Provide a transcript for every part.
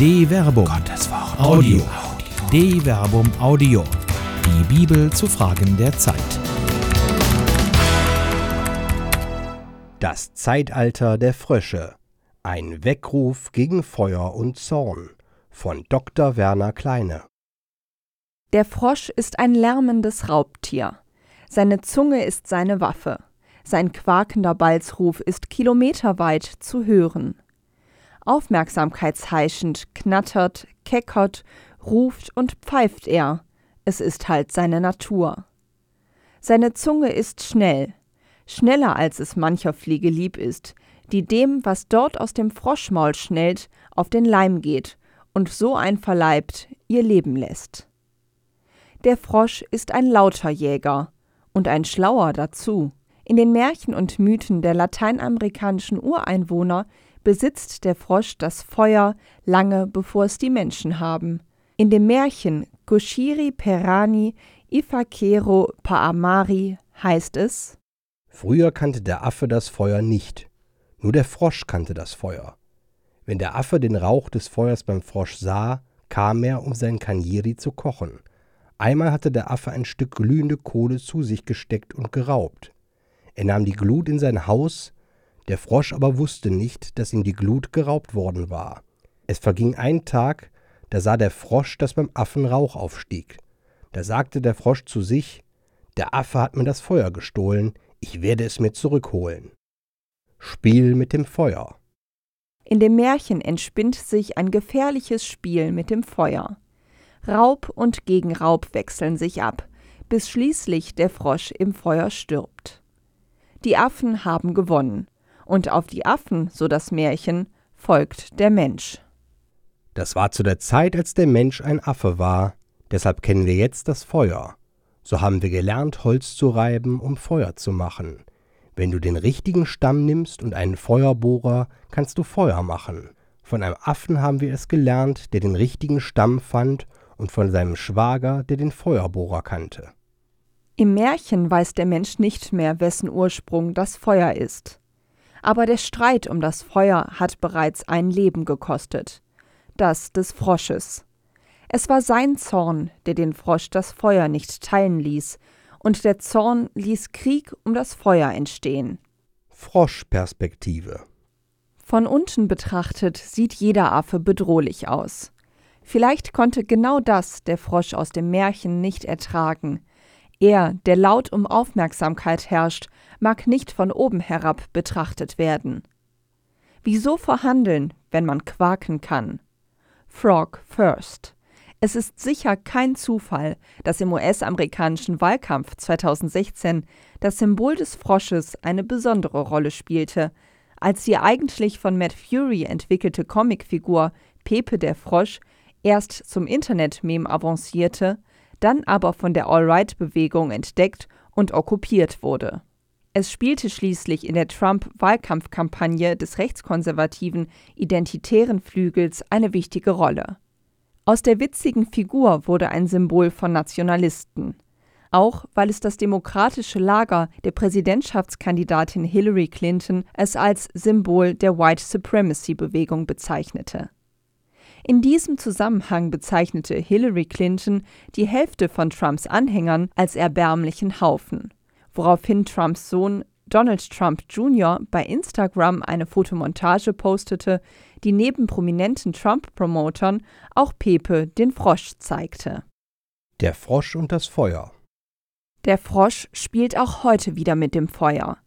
De Verbum. Gottes Wort. Audio. De Verbum Audio. Die Bibel zu Fragen der Zeit. Das Zeitalter der Frösche. Ein Weckruf gegen Feuer und Zorn von Dr. Werner Kleine. Der Frosch ist ein lärmendes Raubtier. Seine Zunge ist seine Waffe. Sein quakender Balzruf ist kilometerweit zu hören. Aufmerksamkeitsheischend knattert, keckert, ruft und pfeift er. Es ist halt seine Natur. Seine Zunge ist schnell, schneller als es mancher Fliege lieb ist, die dem, was dort aus dem Froschmaul schnellt, auf den Leim geht und so einverleibt ihr Leben lässt. Der Frosch ist ein lauter Jäger und ein schlauer dazu. In den Märchen und Mythen der lateinamerikanischen Ureinwohner besitzt der Frosch das Feuer lange bevor es die Menschen haben. In dem Märchen Koshiri Perani Ifakero Paamari heißt es Früher kannte der Affe das Feuer nicht, nur der Frosch kannte das Feuer. Wenn der Affe den Rauch des Feuers beim Frosch sah, kam er, um sein Kanjiri zu kochen. Einmal hatte der Affe ein Stück glühende Kohle zu sich gesteckt und geraubt. Er nahm die Glut in sein Haus, der Frosch aber wusste nicht, dass ihm die Glut geraubt worden war. Es verging ein Tag, da sah der Frosch, dass beim Affen Rauch aufstieg. Da sagte der Frosch zu sich, der Affe hat mir das Feuer gestohlen, ich werde es mir zurückholen. Spiel mit dem Feuer. In dem Märchen entspinnt sich ein gefährliches Spiel mit dem Feuer. Raub und Gegenraub wechseln sich ab, bis schließlich der Frosch im Feuer stirbt. Die Affen haben gewonnen, und auf die Affen, so das Märchen, folgt der Mensch. Das war zu der Zeit, als der Mensch ein Affe war, deshalb kennen wir jetzt das Feuer. So haben wir gelernt, Holz zu reiben, um Feuer zu machen. Wenn du den richtigen Stamm nimmst und einen Feuerbohrer, kannst du Feuer machen. Von einem Affen haben wir es gelernt, der den richtigen Stamm fand, und von seinem Schwager, der den Feuerbohrer kannte. Im Märchen weiß der Mensch nicht mehr, wessen Ursprung das Feuer ist. Aber der Streit um das Feuer hat bereits ein Leben gekostet, das des Frosches. Es war sein Zorn, der den Frosch das Feuer nicht teilen ließ, und der Zorn ließ Krieg um das Feuer entstehen. Froschperspektive Von unten betrachtet sieht jeder Affe bedrohlich aus. Vielleicht konnte genau das der Frosch aus dem Märchen nicht ertragen. Er, der laut um Aufmerksamkeit herrscht, mag nicht von oben herab betrachtet werden. Wieso verhandeln, wenn man quaken kann? Frog first. Es ist sicher kein Zufall, dass im US-amerikanischen Wahlkampf 2016 das Symbol des Frosches eine besondere Rolle spielte, als die eigentlich von Matt Fury entwickelte Comicfigur Pepe der Frosch erst zum Internet-Meme avancierte, dann aber von der All-Right-Bewegung entdeckt und okkupiert wurde. Es spielte schließlich in der Trump-Wahlkampfkampagne des rechtskonservativen identitären Flügels eine wichtige Rolle. Aus der witzigen Figur wurde ein Symbol von Nationalisten, auch weil es das demokratische Lager der Präsidentschaftskandidatin Hillary Clinton es als Symbol der White Supremacy Bewegung bezeichnete. In diesem Zusammenhang bezeichnete Hillary Clinton die Hälfte von Trumps Anhängern als erbärmlichen Haufen, woraufhin Trumps Sohn Donald Trump Jr. bei Instagram eine Fotomontage postete, die neben prominenten Trump-Promotern auch Pepe den Frosch zeigte. Der Frosch und das Feuer. Der Frosch spielt auch heute wieder mit dem Feuer.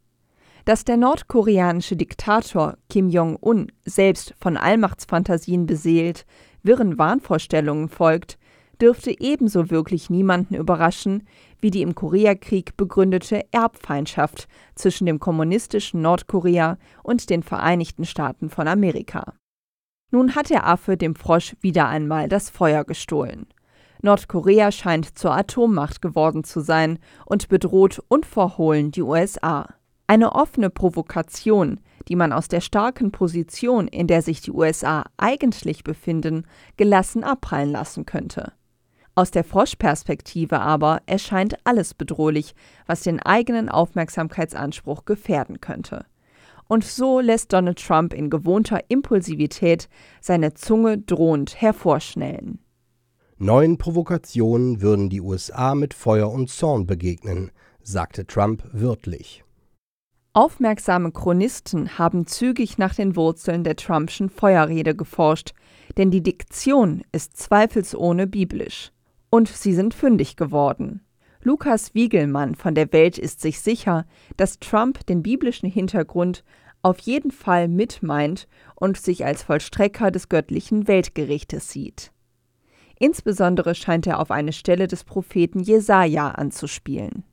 Dass der nordkoreanische Diktator Kim Jong-un selbst von Allmachtsfantasien beseelt, wirren Wahnvorstellungen folgt, dürfte ebenso wirklich niemanden überraschen wie die im Koreakrieg begründete Erbfeindschaft zwischen dem kommunistischen Nordkorea und den Vereinigten Staaten von Amerika. Nun hat der Affe dem Frosch wieder einmal das Feuer gestohlen. Nordkorea scheint zur Atommacht geworden zu sein und bedroht unverhohlen die USA. Eine offene Provokation, die man aus der starken Position, in der sich die USA eigentlich befinden, gelassen abprallen lassen könnte. Aus der Froschperspektive aber erscheint alles bedrohlich, was den eigenen Aufmerksamkeitsanspruch gefährden könnte. Und so lässt Donald Trump in gewohnter Impulsivität seine Zunge drohend hervorschnellen. Neuen Provokationen würden die USA mit Feuer und Zorn begegnen, sagte Trump wörtlich. Aufmerksame Chronisten haben zügig nach den Wurzeln der Trumpschen Feuerrede geforscht, denn die Diktion ist zweifelsohne biblisch. Und sie sind fündig geworden. Lukas Wiegelmann von der Welt ist sich sicher, dass Trump den biblischen Hintergrund auf jeden Fall mitmeint und sich als Vollstrecker des göttlichen Weltgerichtes sieht. Insbesondere scheint er auf eine Stelle des Propheten Jesaja anzuspielen.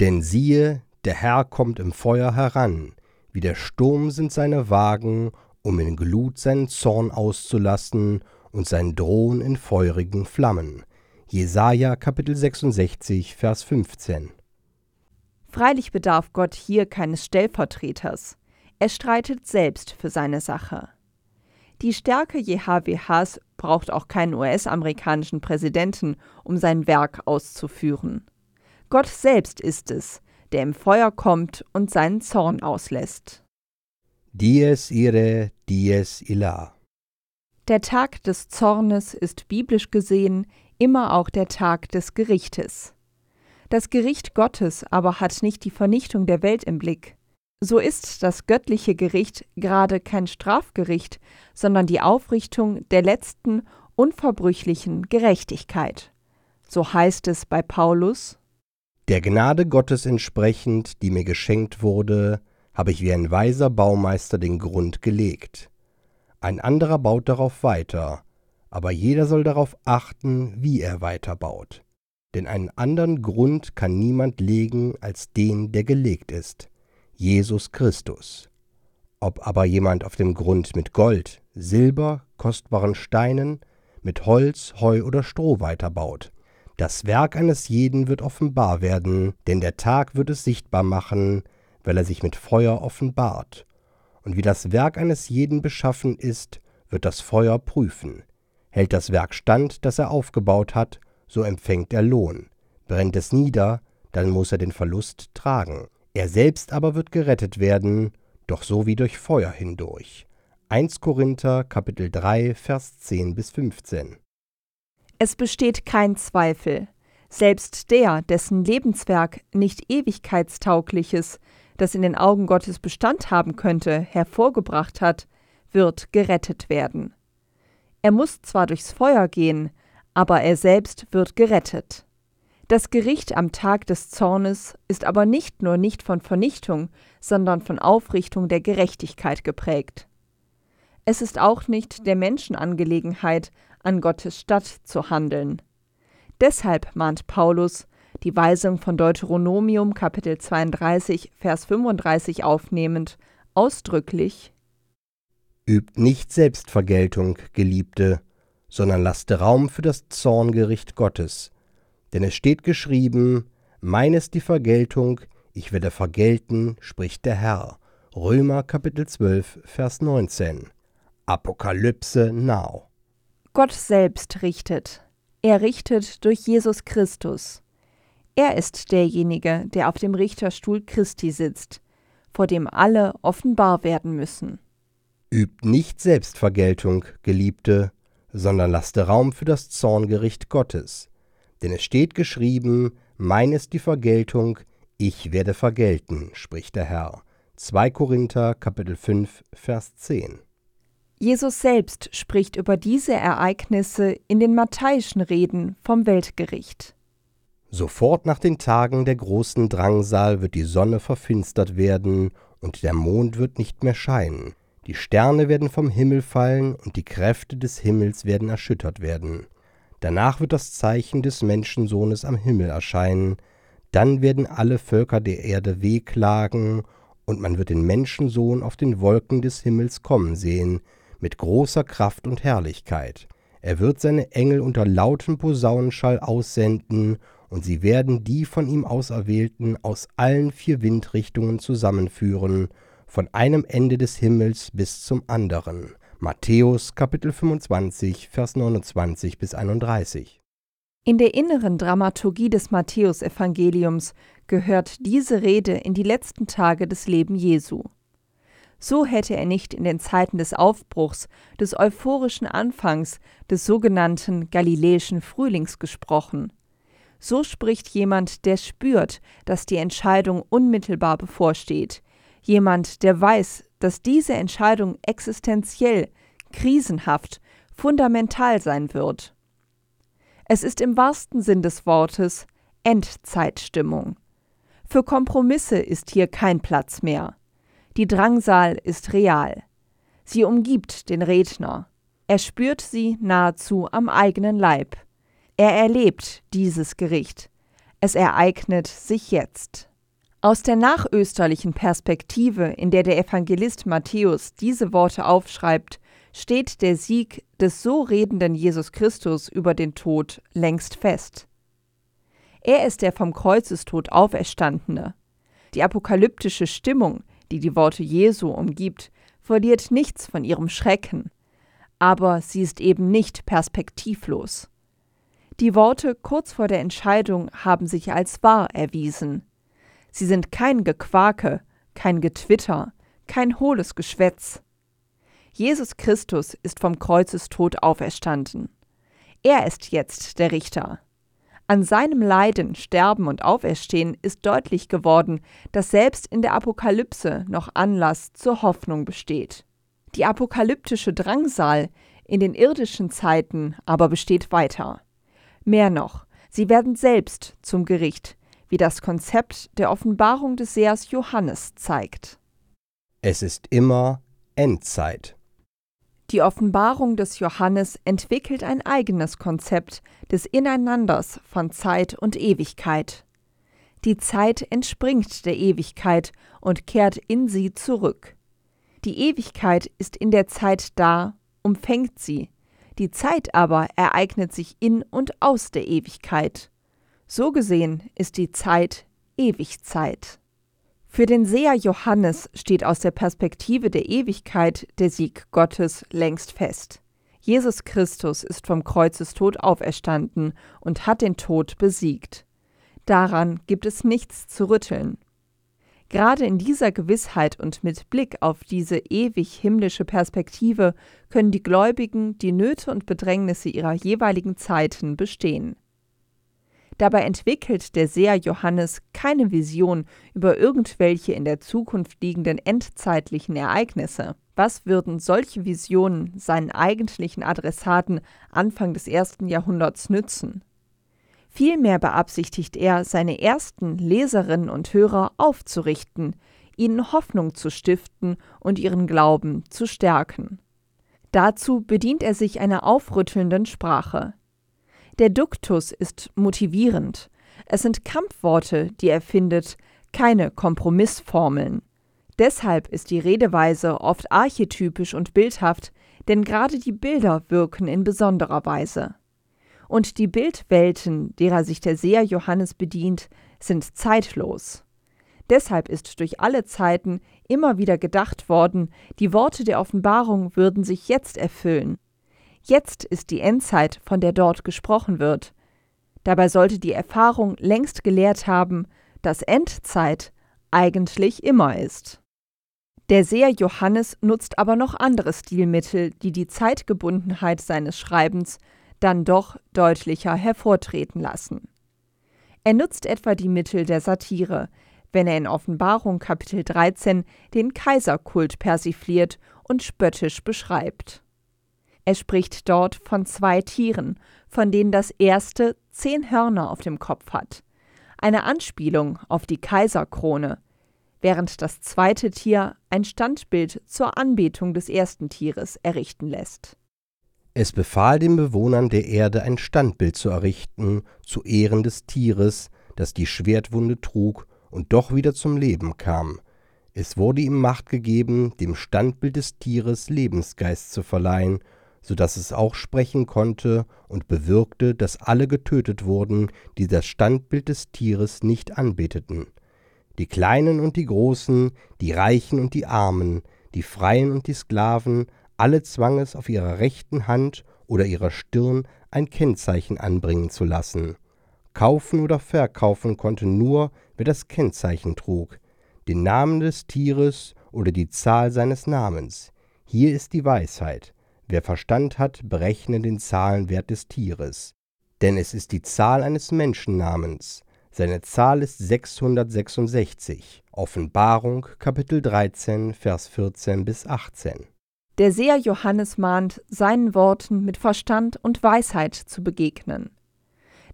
Denn siehe, der Herr kommt im Feuer heran, wie der Sturm sind seine Wagen, um in Glut seinen Zorn auszulassen und sein Drohen in feurigen Flammen. Jesaja Kapitel 66, Vers 15. Freilich bedarf Gott hier keines Stellvertreters. Er streitet selbst für seine Sache. Die Stärke JHWHs braucht auch keinen US-amerikanischen Präsidenten, um sein Werk auszuführen. Gott selbst ist es, der im Feuer kommt und seinen Zorn auslässt. Dies ire, dies illa. Der Tag des Zornes ist biblisch gesehen immer auch der Tag des Gerichtes. Das Gericht Gottes aber hat nicht die Vernichtung der Welt im Blick. So ist das göttliche Gericht gerade kein Strafgericht, sondern die Aufrichtung der letzten unverbrüchlichen Gerechtigkeit. So heißt es bei Paulus Der Gnade Gottes entsprechend, die mir geschenkt wurde, habe ich wie ein weiser Baumeister den Grund gelegt. Ein anderer baut darauf weiter, aber jeder soll darauf achten, wie er weiterbaut. Denn einen anderen Grund kann niemand legen als den, der gelegt ist, Jesus Christus. Ob aber jemand auf dem Grund mit Gold, Silber, kostbaren Steinen, mit Holz, Heu oder Stroh weiterbaut, das Werk eines jeden wird offenbar werden, denn der Tag wird es sichtbar machen, weil er sich mit Feuer offenbart. Und wie das Werk eines jeden beschaffen ist, wird das Feuer prüfen. Hält das Werk stand, das er aufgebaut hat, so empfängt er Lohn. Brennt es nieder, dann muss er den Verlust tragen. Er selbst aber wird gerettet werden, doch so wie durch Feuer hindurch. 1 Korinther Kapitel 3 Vers 10 bis 15. Es besteht kein Zweifel. Selbst der, dessen Lebenswerk nicht ewigkeitstaugliches, das in den Augen Gottes Bestand haben könnte, hervorgebracht hat, wird gerettet werden. Er muss zwar durchs Feuer gehen, aber er selbst wird gerettet. Das Gericht am Tag des Zornes ist aber nicht nur nicht von Vernichtung, sondern von Aufrichtung der Gerechtigkeit geprägt. Es ist auch nicht der Menschenangelegenheit, an Gottes Statt zu handeln. Deshalb mahnt Paulus, die Weisung von Deuteronomium Kapitel 32 Vers 35 aufnehmend, ausdrücklich Übt nicht Selbstvergeltung, Geliebte, sondern lasst Raum für das Zorngericht Gottes. Denn es steht geschrieben, mein ist die Vergeltung, ich werde vergelten, spricht der Herr. Römer Kapitel 12, Vers 19. Apokalypse Now. Gott selbst richtet. Er richtet durch Jesus Christus. Er ist derjenige, der auf dem Richterstuhl Christi sitzt, vor dem alle offenbar werden müssen. Übt nicht Selbstvergeltung, Geliebte, sondern lasst Raum für das Zorngericht Gottes. Denn es steht geschrieben, mein ist die Vergeltung, ich werde vergelten, spricht der Herr. 2 Korinther Kapitel 5 Vers 10. Jesus selbst spricht über diese Ereignisse in den matthäischen Reden vom Weltgericht. Sofort nach den Tagen der großen Drangsal wird die Sonne verfinstert werden und der Mond wird nicht mehr scheinen die Sterne werden vom Himmel fallen und die Kräfte des Himmels werden erschüttert werden. Danach wird das Zeichen des Menschensohnes am Himmel erscheinen. Dann werden alle Völker der Erde wehklagen und man wird den Menschensohn auf den Wolken des Himmels kommen sehen, mit großer Kraft und Herrlichkeit. Er wird seine Engel unter lautem Posaunenschall aussenden, und sie werden die von ihm Auserwählten aus allen vier Windrichtungen zusammenführen, von einem Ende des Himmels bis zum anderen. Matthäus Kapitel 25, Vers 29 bis 31. In der inneren Dramaturgie des Matthäusevangeliums gehört diese Rede in die letzten Tage des Lebens Jesu. So hätte er nicht in den Zeiten des Aufbruchs, des euphorischen Anfangs, des sogenannten galiläischen Frühlings gesprochen. So spricht jemand, der spürt, dass die Entscheidung unmittelbar bevorsteht, jemand, der weiß, dass diese Entscheidung existenziell, krisenhaft, fundamental sein wird. Es ist im wahrsten Sinn des Wortes Endzeitstimmung. Für Kompromisse ist hier kein Platz mehr. Die Drangsal ist real. Sie umgibt den Redner. Er spürt sie nahezu am eigenen Leib. Er erlebt dieses Gericht. Es ereignet sich jetzt. Aus der nachösterlichen Perspektive, in der der Evangelist Matthäus diese Worte aufschreibt, steht der Sieg des so redenden Jesus Christus über den Tod längst fest. Er ist der vom Kreuzestod Auferstandene. Die apokalyptische Stimmung, die die Worte Jesu umgibt, verliert nichts von ihrem Schrecken, aber sie ist eben nicht perspektivlos. Die Worte kurz vor der Entscheidung haben sich als wahr erwiesen. Sie sind kein Gequake, kein Getwitter, kein hohles Geschwätz. Jesus Christus ist vom Kreuzestod auferstanden. Er ist jetzt der Richter. An seinem Leiden, Sterben und Auferstehen ist deutlich geworden, dass selbst in der Apokalypse noch Anlass zur Hoffnung besteht. Die apokalyptische Drangsal in den irdischen Zeiten aber besteht weiter. Mehr noch, sie werden selbst zum Gericht, wie das Konzept der Offenbarung des Sehers Johannes zeigt. Es ist immer Endzeit. Die Offenbarung des Johannes entwickelt ein eigenes Konzept des Ineinanders von Zeit und Ewigkeit. Die Zeit entspringt der Ewigkeit und kehrt in sie zurück. Die Ewigkeit ist in der Zeit da, umfängt sie, die Zeit aber ereignet sich in und aus der Ewigkeit. So gesehen ist die Zeit Ewigzeit. Für den Seher Johannes steht aus der Perspektive der Ewigkeit der Sieg Gottes längst fest. Jesus Christus ist vom Kreuzestod auferstanden und hat den Tod besiegt. Daran gibt es nichts zu rütteln. Gerade in dieser Gewissheit und mit Blick auf diese ewig himmlische Perspektive können die Gläubigen die Nöte und Bedrängnisse ihrer jeweiligen Zeiten bestehen. Dabei entwickelt der Seher Johannes keine Vision über irgendwelche in der Zukunft liegenden endzeitlichen Ereignisse. Was würden solche Visionen seinen eigentlichen Adressaten Anfang des ersten Jahrhunderts nützen? Vielmehr beabsichtigt er, seine ersten Leserinnen und Hörer aufzurichten, ihnen Hoffnung zu stiften und ihren Glauben zu stärken. Dazu bedient er sich einer aufrüttelnden Sprache. Der Duktus ist motivierend. Es sind Kampfworte, die er findet, keine Kompromissformeln. Deshalb ist die Redeweise oft archetypisch und bildhaft, denn gerade die Bilder wirken in besonderer Weise. Und die Bildwelten, derer sich der Seher Johannes bedient, sind zeitlos. Deshalb ist durch alle Zeiten immer wieder gedacht worden, die Worte der Offenbarung würden sich jetzt erfüllen, Jetzt ist die Endzeit, von der dort gesprochen wird. Dabei sollte die Erfahrung längst gelehrt haben, dass Endzeit eigentlich immer ist. Der Seher Johannes nutzt aber noch andere Stilmittel, die die Zeitgebundenheit seines Schreibens dann doch deutlicher hervortreten lassen. Er nutzt etwa die Mittel der Satire, wenn er in Offenbarung Kapitel 13 den Kaiserkult persifliert und spöttisch beschreibt. Er spricht dort von zwei Tieren, von denen das erste zehn Hörner auf dem Kopf hat, eine Anspielung auf die Kaiserkrone, während das zweite Tier ein Standbild zur Anbetung des ersten Tieres errichten lässt. Es befahl den Bewohnern der Erde ein Standbild zu errichten, zu Ehren des Tieres, das die Schwertwunde trug und doch wieder zum Leben kam. Es wurde ihm Macht gegeben, dem Standbild des Tieres Lebensgeist zu verleihen so dass es auch sprechen konnte und bewirkte, dass alle getötet wurden, die das Standbild des Tieres nicht anbeteten. Die Kleinen und die Großen, die Reichen und die Armen, die Freien und die Sklaven, alle zwang es auf ihrer rechten Hand oder ihrer Stirn ein Kennzeichen anbringen zu lassen. Kaufen oder verkaufen konnte nur, wer das Kennzeichen trug, den Namen des Tieres oder die Zahl seines Namens. Hier ist die Weisheit. Wer Verstand hat, berechne den Zahlenwert des Tieres. Denn es ist die Zahl eines Menschennamens. Seine Zahl ist 666. Offenbarung Kapitel 13, Vers 14 bis 18. Der Seher Johannes mahnt, seinen Worten mit Verstand und Weisheit zu begegnen.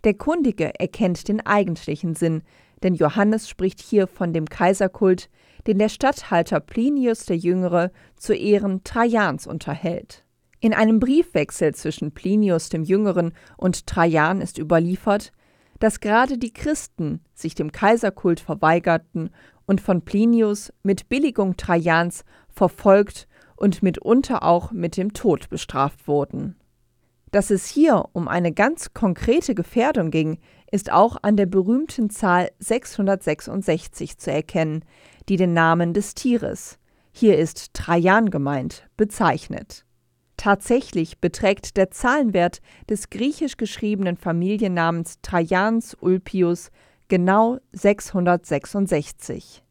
Der Kundige erkennt den eigentlichen Sinn, denn Johannes spricht hier von dem Kaiserkult, den der Statthalter Plinius der Jüngere zu Ehren Trajans unterhält. In einem Briefwechsel zwischen Plinius dem Jüngeren und Trajan ist überliefert, dass gerade die Christen sich dem Kaiserkult verweigerten und von Plinius mit Billigung Trajans verfolgt und mitunter auch mit dem Tod bestraft wurden. Dass es hier um eine ganz konkrete Gefährdung ging, ist auch an der berühmten Zahl 666 zu erkennen, die den Namen des Tieres, hier ist Trajan gemeint, bezeichnet. Tatsächlich beträgt der Zahlenwert des griechisch geschriebenen Familiennamens Trajans Ulpius genau 666.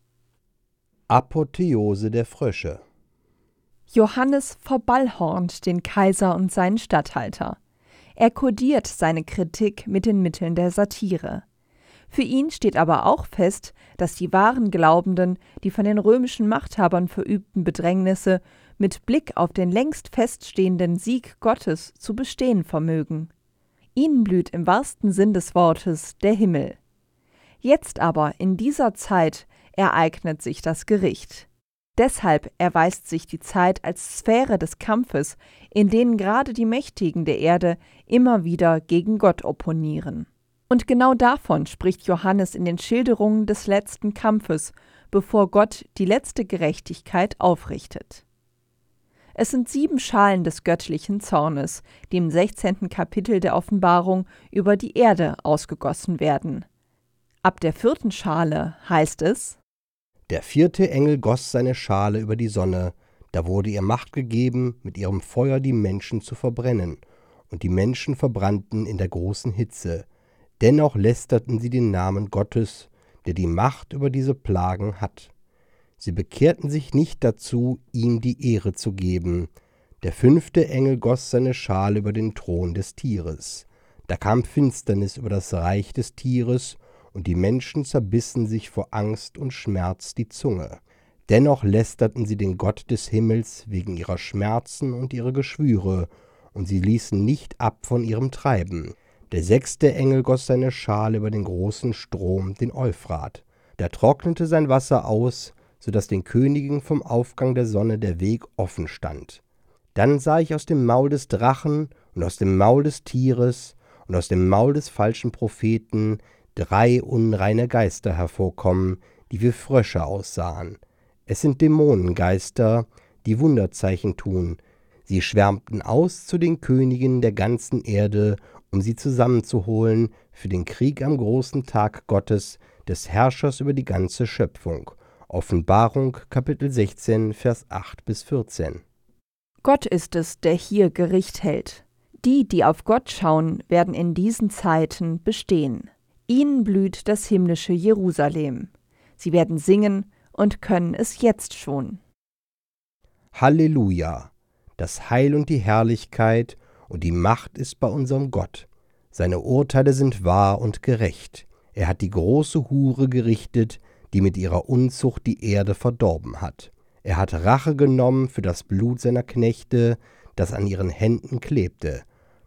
Apotheose der Frösche Johannes verballhornt den Kaiser und seinen Statthalter. Er kodiert seine Kritik mit den Mitteln der Satire. Für ihn steht aber auch fest, dass die wahren Glaubenden die von den römischen Machthabern verübten Bedrängnisse mit Blick auf den längst feststehenden Sieg Gottes zu bestehen vermögen. Ihnen blüht im wahrsten Sinn des Wortes der Himmel. Jetzt aber, in dieser Zeit, ereignet sich das Gericht. Deshalb erweist sich die Zeit als Sphäre des Kampfes, in denen gerade die Mächtigen der Erde immer wieder gegen Gott opponieren. Und genau davon spricht Johannes in den Schilderungen des letzten Kampfes, bevor Gott die letzte Gerechtigkeit aufrichtet. Es sind sieben Schalen des göttlichen Zornes, die im 16. Kapitel der Offenbarung über die Erde ausgegossen werden. Ab der vierten Schale heißt es Der vierte Engel goss seine Schale über die Sonne, da wurde ihr Macht gegeben, mit ihrem Feuer die Menschen zu verbrennen, und die Menschen verbrannten in der großen Hitze. Dennoch lästerten sie den Namen Gottes, der die Macht über diese Plagen hat. Sie bekehrten sich nicht dazu, ihm die Ehre zu geben. Der fünfte Engel goss seine Schale über den Thron des Tieres. Da kam Finsternis über das Reich des Tieres, und die Menschen zerbissen sich vor Angst und Schmerz die Zunge. Dennoch lästerten sie den Gott des Himmels wegen ihrer Schmerzen und ihrer Geschwüre, und sie ließen nicht ab von ihrem Treiben. Der sechste Engel goss seine Schale über den großen Strom, den Euphrat. Da trocknete sein Wasser aus, so dass den Königen vom Aufgang der Sonne der Weg offen stand. Dann sah ich aus dem Maul des Drachen und aus dem Maul des Tieres und aus dem Maul des falschen Propheten drei unreine Geister hervorkommen, die wie Frösche aussahen. Es sind Dämonengeister, die Wunderzeichen tun. Sie schwärmten aus zu den Königen der ganzen Erde, um sie zusammenzuholen für den Krieg am großen Tag Gottes, des Herrschers über die ganze Schöpfung. Offenbarung Kapitel 16, Vers 8 bis 14. Gott ist es, der hier Gericht hält. Die, die auf Gott schauen, werden in diesen Zeiten bestehen. Ihnen blüht das himmlische Jerusalem. Sie werden singen und können es jetzt schon. Halleluja! Das Heil und die Herrlichkeit und die Macht ist bei unserem Gott. Seine Urteile sind wahr und gerecht. Er hat die große Hure gerichtet, die mit ihrer Unzucht die Erde verdorben hat. Er hat Rache genommen für das Blut seiner Knechte, das an ihren Händen klebte.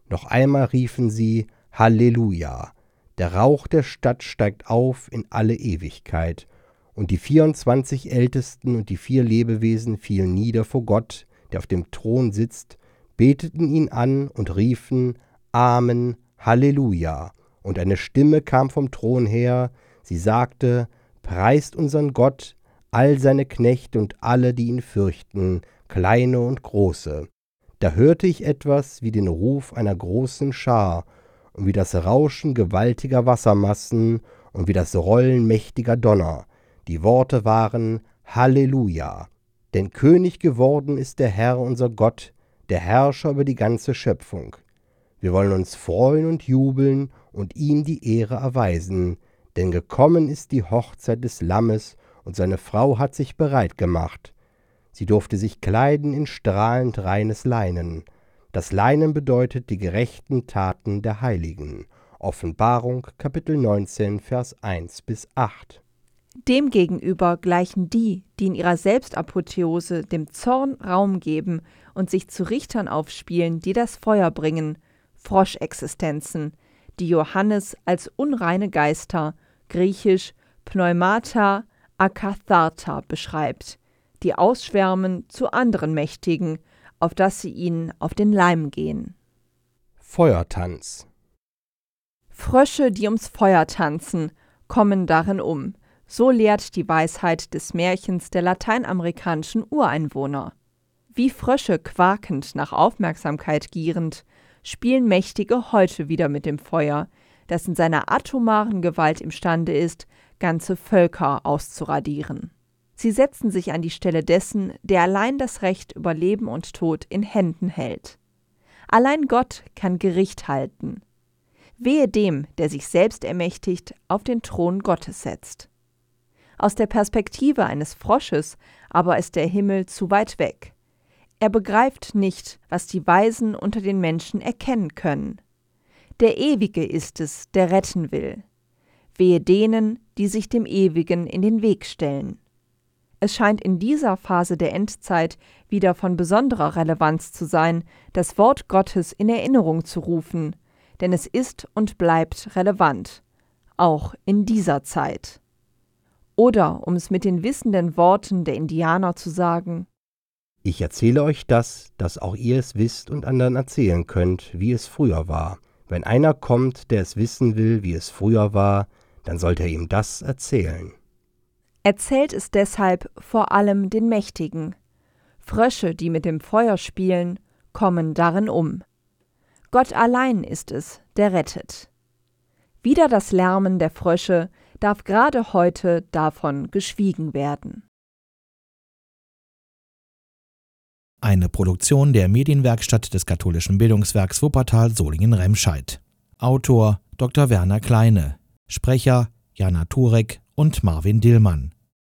Noch einmal riefen sie Halleluja. Der Rauch der Stadt steigt auf in alle Ewigkeit. Und die vierundzwanzig Ältesten und die vier Lebewesen fielen nieder vor Gott, der auf dem Thron sitzt, beteten ihn an und riefen Amen, Halleluja. Und eine Stimme kam vom Thron her, sie sagte, Preist unseren Gott, all seine Knechte und alle, die ihn fürchten, kleine und große. Da hörte ich etwas wie den Ruf einer großen Schar und wie das Rauschen gewaltiger Wassermassen und wie das Rollen mächtiger Donner. Die Worte waren Halleluja. Denn König geworden ist der Herr unser Gott, der Herrscher über die ganze Schöpfung. Wir wollen uns freuen und jubeln und ihm die Ehre erweisen, denn gekommen ist die Hochzeit des Lammes, und seine Frau hat sich bereit gemacht. Sie durfte sich kleiden in strahlend reines Leinen. Das Leinen bedeutet die gerechten Taten der Heiligen. Offenbarung Kapitel 19 Vers 1 bis 8. Demgegenüber gleichen die, die in ihrer Selbstapotheose dem Zorn Raum geben und sich zu Richtern aufspielen, die das Feuer bringen, Froschexistenzen, die Johannes als unreine Geister, griechisch Pneumata akatharta beschreibt, die ausschwärmen zu anderen Mächtigen, auf dass sie ihnen auf den Leim gehen. Feuertanz Frösche, die ums Feuer tanzen, kommen darin um. So lehrt die Weisheit des Märchens der lateinamerikanischen Ureinwohner. Wie Frösche quakend nach Aufmerksamkeit gierend, spielen Mächtige heute wieder mit dem Feuer, das in seiner atomaren Gewalt imstande ist, ganze Völker auszuradieren. Sie setzen sich an die Stelle dessen, der allein das Recht über Leben und Tod in Händen hält. Allein Gott kann Gericht halten. Wehe dem, der sich selbst ermächtigt, auf den Thron Gottes setzt. Aus der Perspektive eines Frosches aber ist der Himmel zu weit weg. Er begreift nicht, was die Weisen unter den Menschen erkennen können. Der Ewige ist es, der retten will. Wehe denen, die sich dem Ewigen in den Weg stellen. Es scheint in dieser Phase der Endzeit wieder von besonderer Relevanz zu sein, das Wort Gottes in Erinnerung zu rufen, denn es ist und bleibt relevant, auch in dieser Zeit. Oder, um es mit den wissenden Worten der Indianer zu sagen, Ich erzähle euch das, dass auch ihr es wisst und anderen erzählen könnt, wie es früher war. Wenn einer kommt, der es wissen will, wie es früher war, dann sollte er ihm das erzählen. Erzählt es deshalb vor allem den Mächtigen. Frösche, die mit dem Feuer spielen, kommen darin um. Gott allein ist es, der rettet. Wieder das Lärmen der Frösche darf gerade heute davon geschwiegen werden. Eine Produktion der Medienwerkstatt des katholischen Bildungswerks Wuppertal Solingen-Remscheid. Autor Dr. Werner Kleine. Sprecher Jana Turek und Marvin Dillmann.